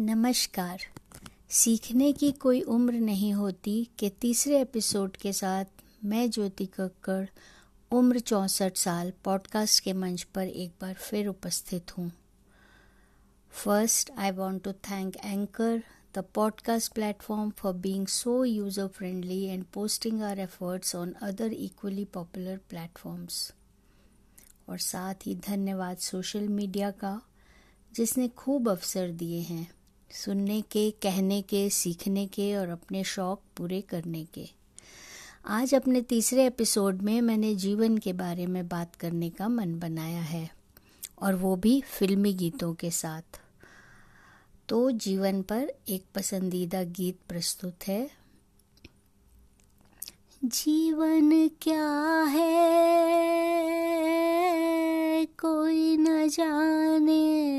नमस्कार। सीखने की कोई उम्र नहीं होती के तीसरे एपिसोड के साथ मैं ज्योति कक्कड़, उम्र चौंसठ साल, पॉडकास्ट के मंच पर एक बार फिर उपस्थित हूँ। First I want to thank Anchor the podcast platform for being so user friendly and posting our efforts on other equally popular platforms और साथ ही धन्यवाद सोशल मीडिया का, जिसने खूब अवसर दिए हैं। सुनने के, कहने के, सीखने के और अपने शौक पूरे करने के। आज अपने तीसरे एपिसोड में मैंने जीवन के बारे में बात करने का मन बनाया है और वो भी फिल्मी गीतों के साथ। तो जीवन पर एक पसंदीदा गीत प्रस्तुत है। जीवन क्या है? कोई न जाने।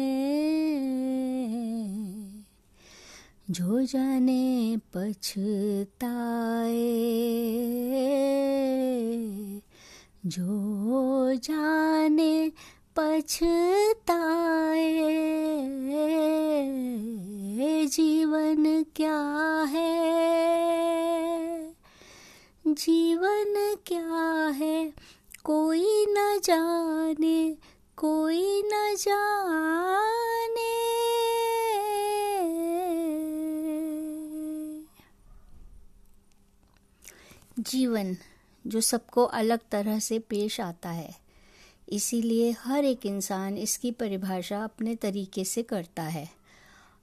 जो जाने पछताए, जो जाने पछताए, जीवन क्या है? जीवन क्या है? कोई न जाने, कोई न जाने। जीवन जो सबको अलग तरह से पेश आता है। इसीलिए हर एक इंसान इसकी परिभाषा अपने तरीके से करता है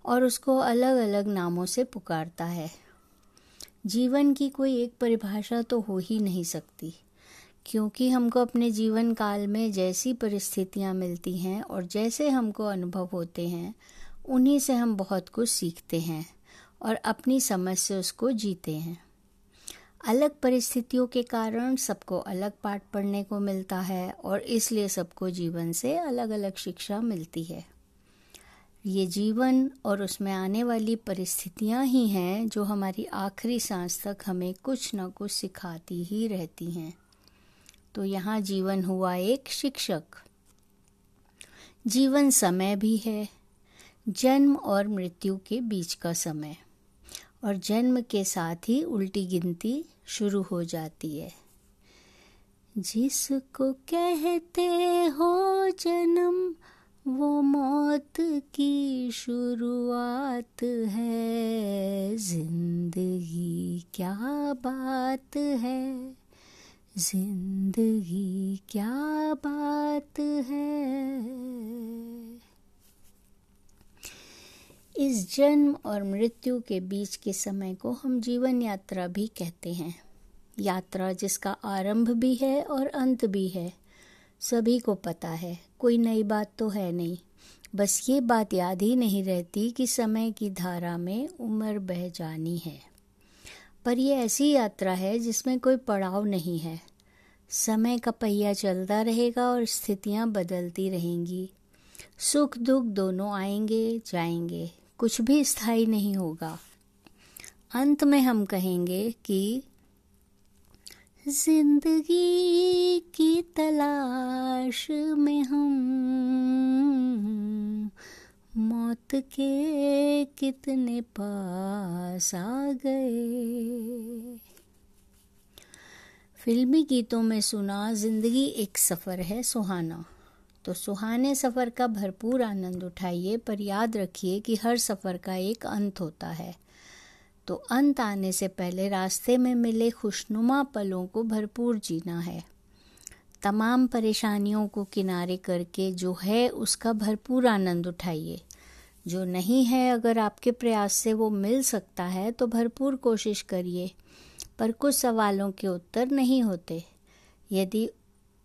और उसको अलग अलग नामों से पुकारता है। जीवन की कोई एक परिभाषा तो हो ही नहीं सकती, क्योंकि हमको अपने जीवन काल में जैसी परिस्थितियाँ मिलती हैं और जैसे हमको अनुभव होते हैं, उन्हीं से हम बहुत कुछ सीखते हैं और अपनी समझ से उसको जीते हैं। अलग परिस्थितियों के कारण सबको अलग पाठ पढ़ने को मिलता है और इसलिए सबको जीवन से अलग अलग शिक्षा मिलती है। ये जीवन और उसमें आने वाली परिस्थितियाँ ही हैं जो हमारी आखिरी सांस तक हमें कुछ न कुछ सिखाती ही रहती हैं। तो यहाँ जीवन हुआ एक शिक्षक। जीवन समय भी है। जन्म और मृत्यु के बीच का समय। और जन्म के साथ ही उल्टी गिनती शुरू हो जाती है। जिसको कहते हो जन्म, वो मौत की शुरुआत है। ज़िंदगी क्या बात है? ज़िंदगी क्या बात है? इस जन्म और मृत्यु के बीच के समय को हम जीवन यात्रा भी कहते हैं। यात्रा जिसका आरंभ भी है और अंत भी है, सभी को पता है, कोई नई बात तो है नहीं। बस ये बात याद ही नहीं रहती कि समय की धारा में उम्र बह जानी है। पर यह ऐसी यात्रा है जिसमें कोई पड़ाव नहीं है। समय का पहिया चलता रहेगा और स्थितियाँ बदलती रहेंगी। सुख दुख दोनों आएँगे, जाएँगे। कुछ भी स्थायी नहीं होगा। अंत में हम कहेंगे कि ज़िंदगी की तलाश में हम मौत के कितने पास आ गए। फिल्मी गीतों में सुना ज़िंदगी एक सफ़र है, सुहाना। तो सुहाने सफ़र का भरपूर आनंद उठाइए, पर याद रखिए कि हर सफ़र का एक अंत होता है। तो अंत आने से पहले रास्ते में मिले खुशनुमा पलों को भरपूर जीना है। तमाम परेशानियों को किनारे करके जो है उसका भरपूर आनंद उठाइए। जो नहीं है, अगर आपके प्रयास से वो मिल सकता है तो भरपूर कोशिश करिए। पर कुछ सवालों के उत्तर नहीं होते। यदि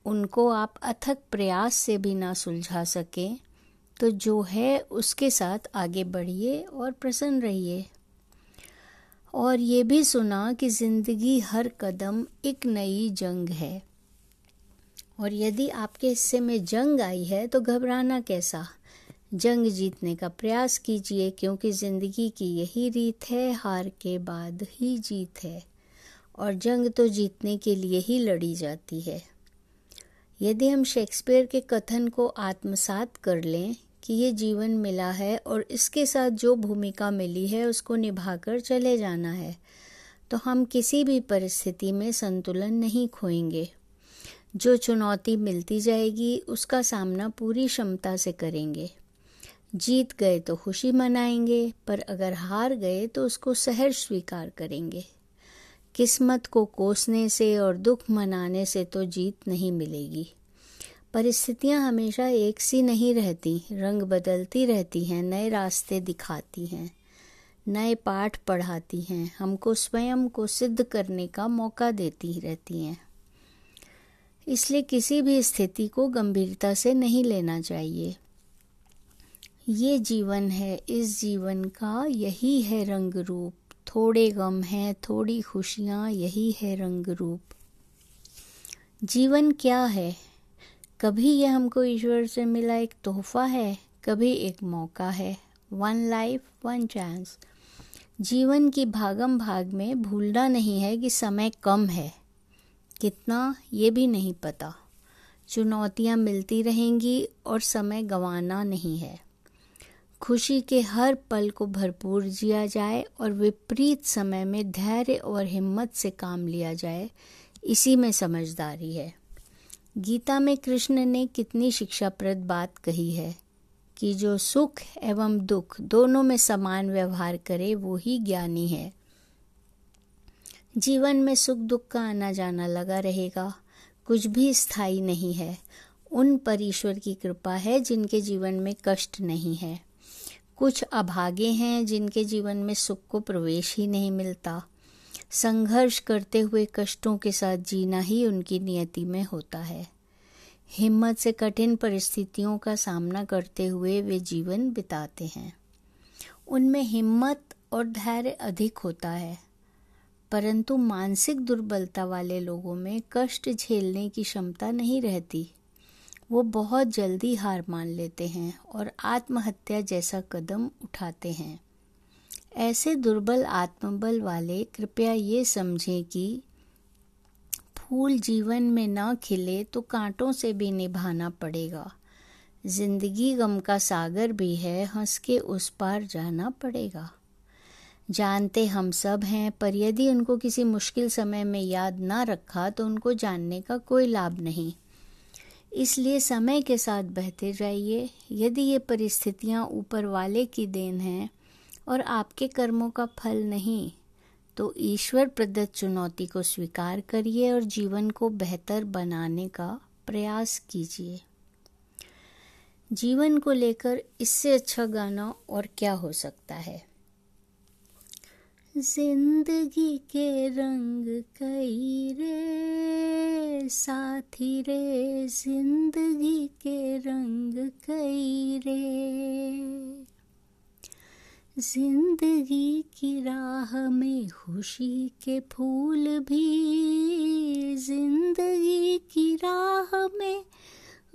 उनको आप अथक प्रयास से भी ना सुलझा सकें तो जो है उसके साथ आगे बढ़िए और प्रसन्न रहिए। और ये भी सुना कि ज़िंदगी हर कदम एक नई जंग है। और यदि आपके हिस्से में जंग आई है तो घबराना कैसा? जंग जीतने का प्रयास कीजिए, क्योंकि ज़िंदगी की यही रीत है, हार के बाद ही जीत है। और जंग तो जीतने के लिए ही लड़ी जाती है। यदि हम शेक्सपियर के कथन को आत्मसात कर लें कि ये जीवन मिला है और इसके साथ जो भूमिका मिली है, उसको निभाकर चले जाना है तो हम किसी भी परिस्थिति में संतुलन नहीं खोएँगे। जो चुनौती मिलती जाएगी, उसका सामना पूरी क्षमता से करेंगे। जीत गए तो खुशी मनाएँगे, पर अगर हार गए तो उसको सहर्ष स्वीकार करेंगे। किस्मत को कोसने से और दुख मनाने से तो जीत नहीं मिलेगी। परिस्थितियाँ हमेशा एक सी नहीं रहती, रंग बदलती रहती हैं, नए रास्ते दिखाती हैं, नए पाठ पढ़ाती हैं, हमको स्वयं को सिद्ध करने का मौका देती रहती हैं। इसलिए किसी भी स्थिति को गंभीरता से नहीं लेना चाहिए। ये जीवन है, इस जीवन का यही है रंग रूप। थोड़े गम हैं, थोड़ी खुशियाँ, यही है रंग रूप जीवन क्या है? कभी यह हमको ईश्वर से मिला एक तोहफा है, कभी एक मौका है। वन लाइफ वन चांस जीवन की भागम भाग में भूलना नहीं है कि समय कम है। कितना, ये भी नहीं पता। चुनौतियाँ मिलती रहेंगी और समय गंवाना नहीं है। खुशी के हर पल को भरपूर जिया जाए और विपरीत समय में धैर्य और हिम्मत से काम लिया जाए, इसी में समझदारी है। गीता में कृष्ण ने कितनी शिक्षाप्रद बात कही है कि जो सुख एवं दुख दोनों में समान व्यवहार करे, वो ही ज्ञानी है। जीवन में सुख दुख का आना जाना लगा रहेगा, कुछ भी स्थायी नहीं है। उन पर ईश्वर की कृपा है जिनके जीवन में कष्ट नहीं है। कुछ अभागे हैं जिनके जीवन में सुख को प्रवेश ही नहीं मिलता। संघर्ष करते हुए कष्टों के साथ जीना ही उनकी नियति में होता है। हिम्मत से कठिन परिस्थितियों का सामना करते हुए वे जीवन बिताते हैं। उनमें हिम्मत और धैर्य अधिक होता है, परंतु मानसिक दुर्बलता वाले लोगों में कष्ट झेलने की क्षमता नहीं रहती। वो बहुत जल्दी हार मान लेते हैं और आत्महत्या जैसा कदम उठाते हैं। ऐसे दुर्बल आत्मबल वाले कृपया ये समझें कि फूल जीवन में न खिले तो कांटों से भी निभाना पड़ेगा। ज़िंदगी गम का सागर भी है, हंस के उस पार जाना पड़ेगा। जानते हम सब हैं, पर यदि उनको किसी मुश्किल समय में याद ना रखा तो उनको जानने का कोई लाभ नहीं। इसलिए समय के साथ बहते जाइए। यदि ये परिस्थितियाँ ऊपर वाले की देन हैं और आपके कर्मों का फल नहीं तो ईश्वर प्रदत्त चुनौती को स्वीकार करिए और जीवन को बेहतर बनाने का प्रयास कीजिए। जीवन को लेकर इससे अच्छा गाना और क्या हो सकता है? ज़िंदगी के रंग कई रे, साथी रे, ज़िंदगी के रंग कई रे। ज़िंदगी की राह में खुशी के फूल भी, ज़िंदगी की राह में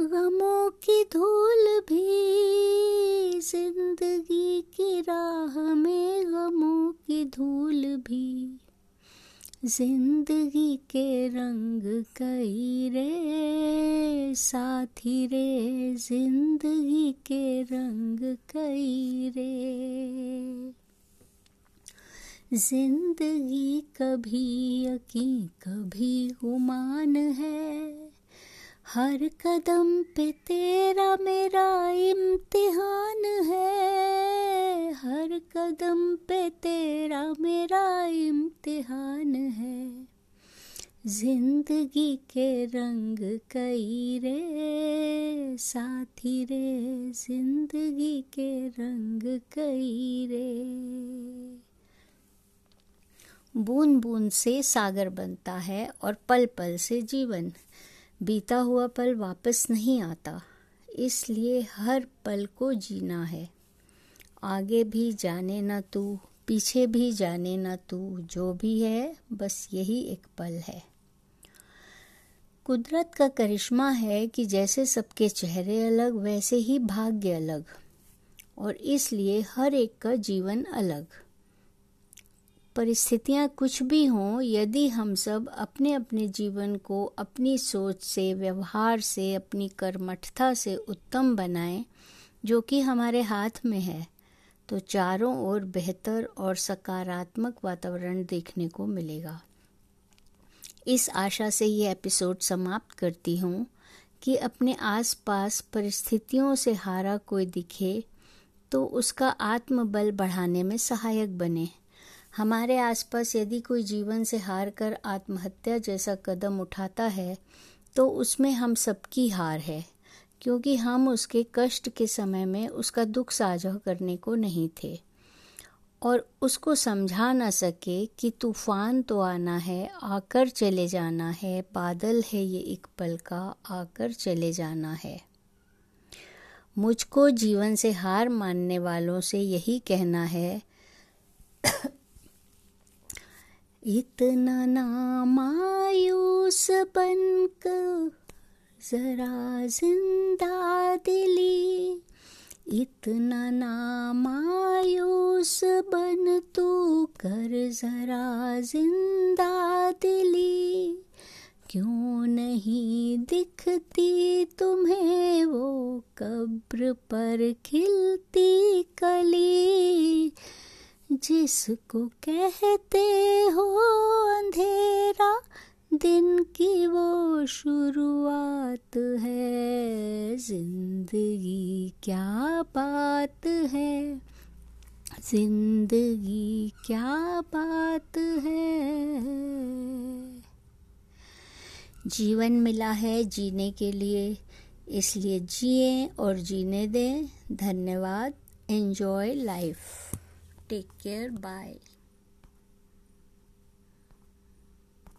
गमों की धूल भी, ज़िंदगी की राह धूल भी। ज़िंदगी के रंग कई रे, साथी रे। ज़िंदगी के रंग कई रे। ज़िंदगी कभी यकीन, कभी गुमान है। हर कदम पे तेरा मेरा इम्तिहान है। हर कदम पे तेरा मेरा इम्तिहान है। ज़िंदगी के रंग कई रे, साथी रे, ज़िंदगी के रंग कई रे। बूंद बूंद से सागर बनता है और पल पल से जीवन। बीता हुआ पल वापस नहीं आता, इसलिए हर पल को जीना है। आगे भी जाने न तू, पीछे भी जाने न तू, जो भी है, बस यही एक पल है। कुदरत का करिश्मा है कि जैसे सबके चेहरे अलग, वैसे ही भाग्य अलग, और इसलिए हर एक का जीवन अलग। परिस्थितियाँ कुछ भी हों, यदि हम सब अपने अपने जीवन को अपनी सोच से, व्यवहार से, अपनी कर्मठता से उत्तम बनाएँ, जो कि हमारे हाथ में है तो चारों ओर बेहतर और सकारात्मक वातावरण देखने को मिलेगा। इस आशा से ये एपिसोड समाप्त करती हूँ कि अपने आसपास परिस्थितियों से हारा कोई दिखे तो उसका आत्मबल बढ़ाने में सहायक बने। हमारे आसपास यदि कोई जीवन से हार कर आत्महत्या जैसा कदम उठाता है तो उसमें हम सबकी हार है, क्योंकि हम उसके कष्ट के समय में उसका दुख साझा करने को नहीं थे। और उसको समझा ना सके कि तूफ़ान तो आना है, आकर चले जाना है, बादल है ये एक पल का, आकर चले जाना है। मुझको जीवन से हार मानने वालों से यही कहना है इतना ना मायूस बनकर जरा ज़िंदा दिली। इतना ना मायूस बन तू कर जरा ज़िंदा दिली। क्यों नहीं दिखती तुम्हें वो कब्र पर खिलती कली? जिसको कहते हो अंधेरा, दिन की वो शुरुआत है। ज़िंदगी क्या बात है? ज़िंदगी क्या बात है? जीवन मिला है जीने के लिए, इसलिए जिए और जीने दें। धन्यवाद, enjoy life. Take care. Bye.